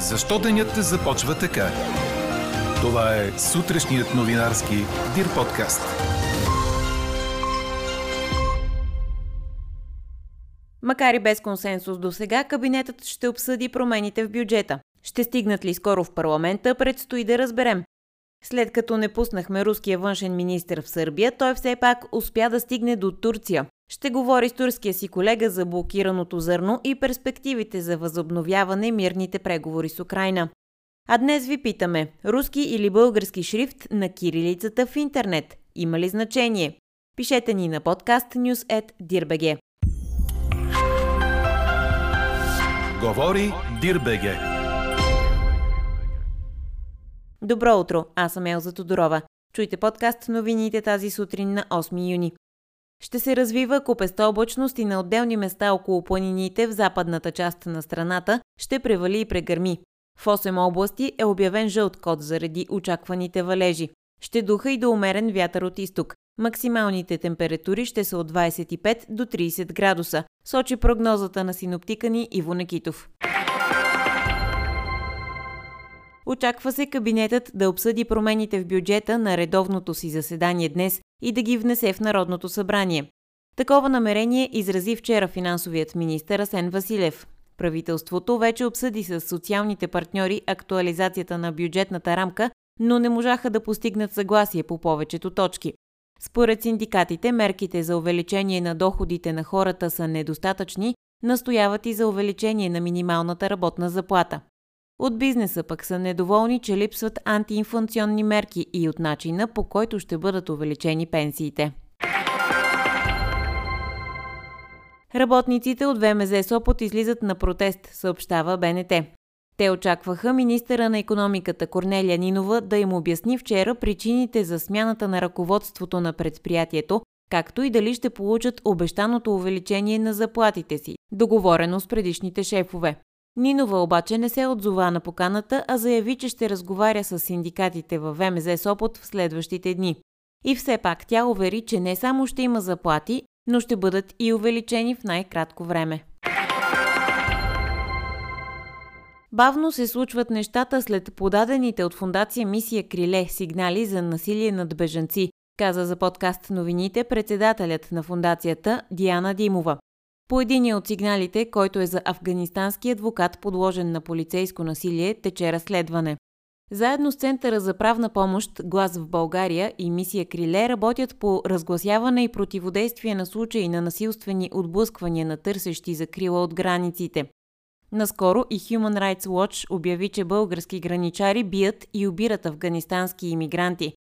Защо денят започва така? Това е сутрешният новинарски Дир подкаст. Макар и без консенсус до сега, кабинетът ще обсъди промените в бюджета. Ще стигнат ли скоро в парламента, предстои да разберем. След като не пуснахме руския външен министр в Сърбия, той все пак успя да стигне до Турция. Ще говори с турския си колега за блокираното зърно и перспективите за възобновяване мирните преговори с Украина. А днес ви питаме, руски или български шрифт на кирилицата в интернет има ли значение? Пишете ни на подкаст news.dirbg. Говори Дирбеге. Добро утро, аз съм Елза Тодорова. Чуйте подкаст новините тази сутрин на 8 юни. Ще се развива купеста облачност и на отделни места около планините в западната част на страната ще превали и прегърми. В 8 области е обявен жълт код заради очакваните валежи. Ще духа и до умерен вятър от изток. Максималните температури ще са от 25 до 30 градуса, сочи прогнозата на синоптика ни Иво Некитов. Очаква се кабинетът да обсъди промените в бюджета на редовното си заседание днес и да ги внесе в Народното събрание. Такова намерение изрази вчера финансовият министър Асен Василев. Правителството вече обсъди с социалните партньори актуализацията на бюджетната рамка, но не можаха да постигнат съгласие по повечето точки. Според синдикатите, мерките за увеличение на доходите на хората са недостатъчни, настояват и за увеличение на минималната работна заплата. От бизнеса пък са недоволни, че липсват антиинфлационни мерки и от начина по който ще бъдат увеличени пенсиите. Работниците от ВМЗ Сопот излизат на протест, съобщава БНТ. Те очакваха министъра на економиката Корнелия Нинова да им обясни вчера причините за смяната на ръководството на предприятието, както и дали ще получат обещаното увеличение на заплатите си, договорено с предишните шефове. Нинова обаче не се отзова на поканата, а заяви, че ще разговаря с синдикатите във ВМЗ Сопот в следващите дни. И все пак тя увери, че не само ще има заплати, но ще бъдат и увеличени в най-кратко време. Бавно се случват нещата след подадените от фундация Мисия Криле сигнали за насилие над бежанци, каза за подкаст новините председателят на фундацията Диана Димова. По единия от сигналите, който е за афганистански адвокат, подложен на полицейско насилие, тече разследване. Заедно с Центъра за правна помощ Глас в България и Мисия Криле работят по разгласяване и противодействие на случаи на насилствени отблъсквания на търсещи закрила от границите. Наскоро и Human Rights Watch обяви, че български граничари бият и обират афганистански иммигранти.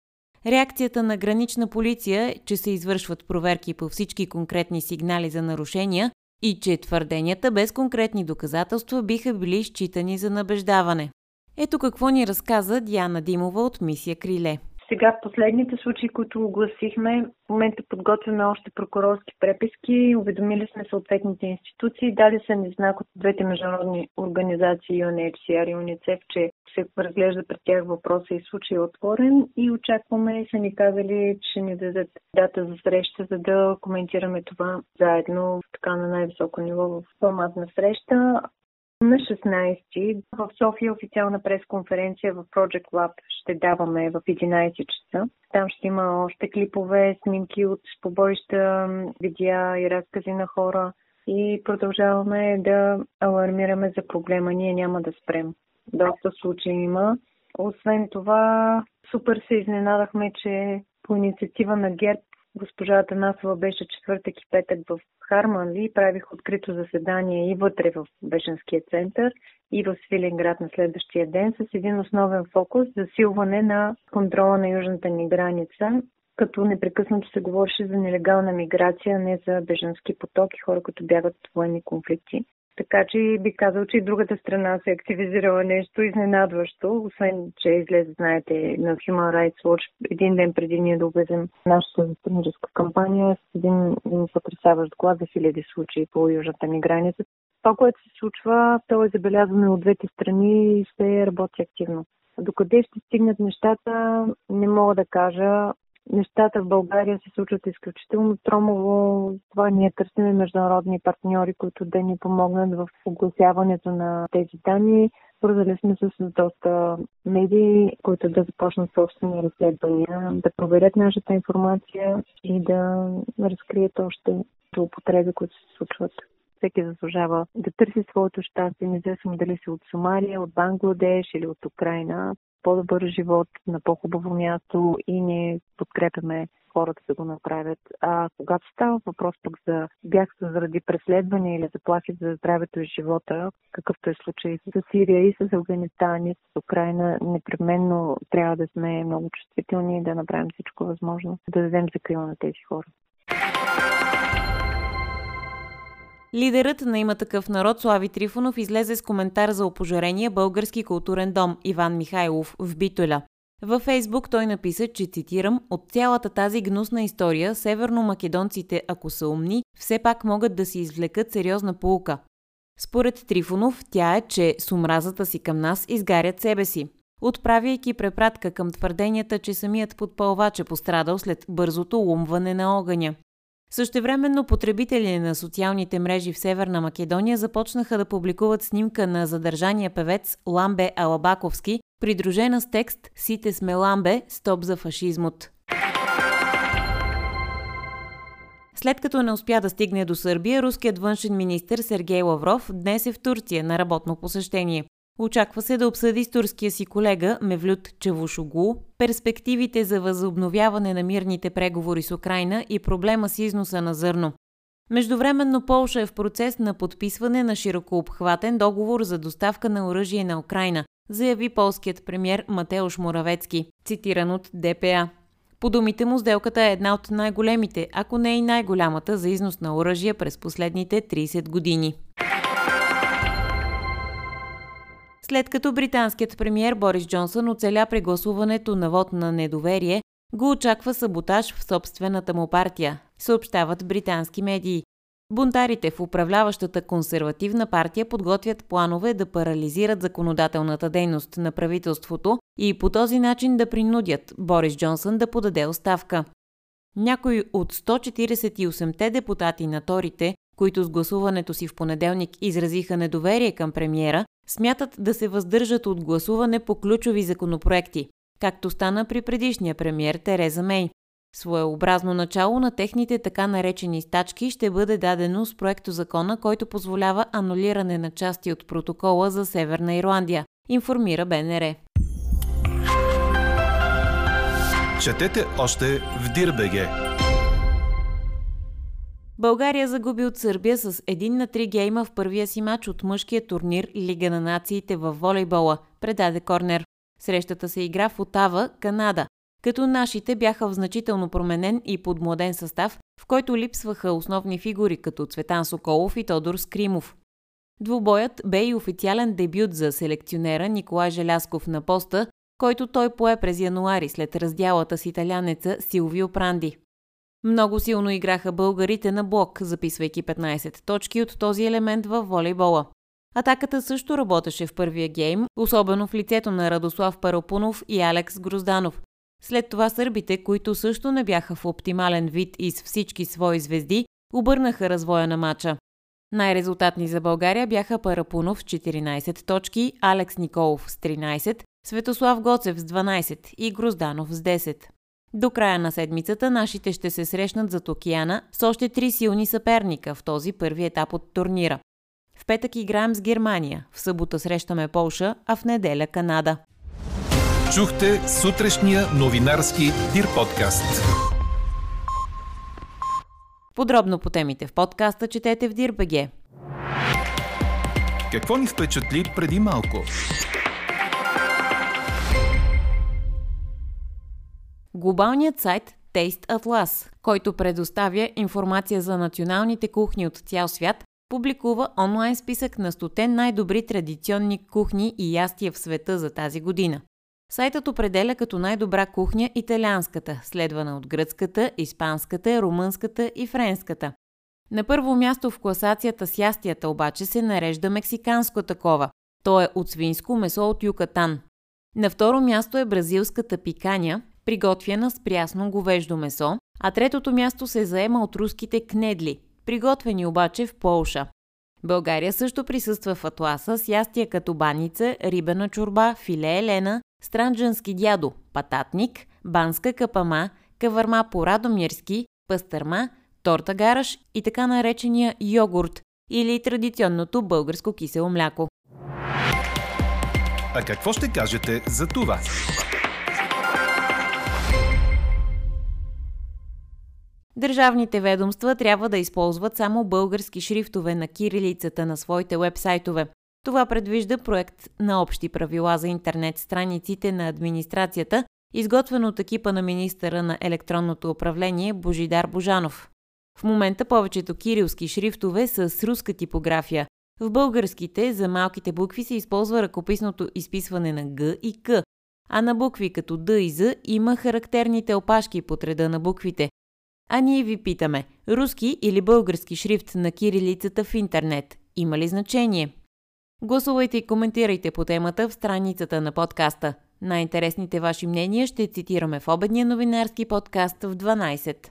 Реакцията на гранична полиция е, че се извършват проверки по всички конкретни сигнали за нарушения и че твърденията без конкретни доказателства биха били считани за набеждаване. Ето какво ни разказа Диана Димова от мисия Криле. Сега в последните случаи, които огласихме, в момента подготвяме още прокурорски преписки, уведомили сме съответните институции, дали са ни знак от двете международни организации UNHCR и UNICEF, че се разглежда пред тях въпроса и случай е отворен и очакваме са ни казали, че ни дадат дата за среща, за да коментираме това заедно така на най-високо ниво в формат на среща. На 16 в София официална пресконференция в Project Lab ще даваме в 11 часа. Там ще има още клипове, снимки от побоища, видеа и разкази на хора и продължаваме да алармираме за проблема. Ние няма да спрем. Доста случаи има. Освен това, супер се изненадахме, че по инициатива на ГЕРБ госпожа Атанасова беше четвъртък и петък в Харманли и правих открито заседание и вътре в Беженския център и в Свиленград на следващия ден с един основен фокус засилване на контрола на южната ни граница, като непрекъснато се говореше за нелегална миграция, не за беженски потоки, хора, които бягат от военни конфликти. Така че би казал, че и другата страна се е активизирала нещо изненадващо, освен, че излезе, знаете, на Human Rights Watch един ден преди ние да обезем нашата стратегическа кампания с един, един потрясаващ глад за хиляди случаи по южната ни граница. Това, което се случва, то е забелязано от двете страни и се работи активно. Докъде ще стигнат нещата, не мога да кажа нещата в България се случват изключително тромово. Това ние търсим международни партньори, които да ни помогнат в огласяването на тези данни. Свързали сме се с доста медии, които да започнат собствени разследвания, да проверят нашата информация и да разкрият още злоупотреби, които се случват. Всеки заслужава да търси своето щастие, независимо дали си от Сомалия, от Бангладеш или от Украина. По-добър живот на по-хубаво място и ние подкрепяме хората да го направят. А когато става въпрос пък за бягство заради преследване или заплахи за здравето и живота, какъвто е случай с Сирия и с Афганистан и с Украина, непременно трябва да сме много чувствителни и да направим всичко възможно да дадем закрила на тези хора. Лидерът на има такъв народ Слави Трифонов излезе с коментар за опожарения български културен дом Иван Михайлов в Битоля. Във Фейсбук той написа, че цитирам, от цялата тази гнусна история, северно-македонците, ако са умни, все пак могат да си извлекат сериозна полука. Според Трифонов, тя е, че с омразата си към нас изгарят себе си. Отправяйки препратка към твърденията, че самият подпълвач е пострадал след бързото умване на огъня. Същевременно потребители на социалните мрежи в Северна Македония започнаха да публикуват снимка на задържания певец Ламбе Алабаковски, придружена с текст «Сите сме Ламбе, стоп за фашизмот». След като не успя да стигне до Сърбия, руският външен министр Сергей Лавров днес е в Турция на работно посещение. Очаква се да обсъди с турския си колега Мевлют Чавушогу перспективите за възобновяване на мирните преговори с Украина и проблема с износа на зърно. Междувременно Полша е в процес на подписване на широкообхватен договор за доставка на оръжие на Украина, заяви полският премьер Матеуш Моравецки, цитиран от ДПА. По думите му, сделката е една от най-големите, ако не и най-голямата за износ на оръжие през последните 30 години. След като британският премьер Борис Джонсън оцеля при гласуването на вод на недоверие, го очаква саботаж в собствената му партия, съобщават британски медии. Бунтарите в управляващата консервативна партия подготвят планове да парализират законодателната дейност на правителството и по този начин да принудят Борис Джонсън да подаде оставка. Някои от 148-те депутати на Торите, които с гласуването си в понеделник изразиха недоверие към премиера, смятат да се въздържат от гласуване по ключови законопроекти, както стана при предишния премьер Тереза Мей. Своеобразно начало на техните така наречени стачки ще бъде дадено с проекто закона, който позволява анулиране на части от протокола за Северна Ирландия, информира БНР. Четете още в Дирбеге! България загуби от Сърбия с 1 на 3 гейма в първия си матч от мъжкия турнир Лига на нациите в волейбола, предаде Корнер. Срещата се игра в Отава, Канада, като нашите бяха в значително променен и подмладен състав, в който липсваха основни фигури като Цветан Соколов и Тодор Скримов. Двубоят бе и официален дебют за селекционера Николай Желясков на поста, който той пое през януари след раздялата с италянеца Силвио Пранди. Много силно играха българите на блок, записвайки 15 точки от този елемент в волейбола. Атаката също работеше в първия гейм, особено в лицето на Радослав Паропунов и Алекс Грозданов. След това сърбите, които също не бяха в оптимален вид и с всички свои звезди, обърнаха развоя на матча. Най-резултатни за България бяха Парапунов с 14 точки, Алекс Николов с 13, Светослав Гоцев с 12 и Грозданов с 10. До края на седмицата нашите ще се срещнат зад океана с още три силни съперника в този първи етап от турнира. В петък играем с Германия, в събота срещаме Полша, а в неделя Канада. Чухте сутрешния новинарски Дир подкаст. Подробно по темите в подкаста четете в Дирбеге. Какво ни впечатли преди малко? Глобалният сайт Taste Atlas, който предоставя информация за националните кухни от цял свят, публикува онлайн списък на 100 най-добри традиционни кухни и ястия в света за тази година. Сайтът определя като най-добра кухня италианската, следвана от гръцката, испанската, румънската и френската. На първо място в класацията с ястията обаче се нарежда мексиканско такова. То е от свинско месо от Юкатан. На второ място е бразилската пиканя, приготвяна с прясно говеждо месо, а третото място се заема от руските кнедли, приготвени обаче в Полша. България също присъства в атласа с ястия като баница, рибена чорба, филе елена, странджански дядо, пататник, банска капама, кавърма по радомирски, пастърма, торта гараш и така наречения йогурт или традиционното българско кисело мляко. А какво ще кажете за това? Държавните ведомства трябва да използват само български шрифтове на кирилицата на своите вебсайтове. Това предвижда проект на общи правила за интернет страниците на администрацията, изготвен от екипа на министъра на електронното управление Божидар Божанов. В момента повечето кирилски шрифтове са с руска типография. В българските за малките букви се използва ръкописното изписване на Г и К, а на букви като Д и З има характерните опашки под реда на буквите. А ние ви питаме, руски или български шрифт на кирилицата в интернет има ли значение? Гласувайте и коментирайте по темата в страницата на подкаста. Най-интересните ваши мнения ще цитираме в обедния новинарски подкаст в 12.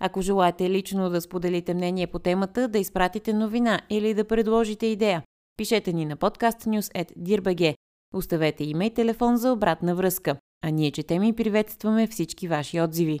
Ако желаете лично да споделите мнение по темата, да изпратите новина или да предложите идея, пишете ни на podcastnews.dirbg. Оставете име и телефон за обратна връзка. А ние четем и приветстваме всички ваши отзиви.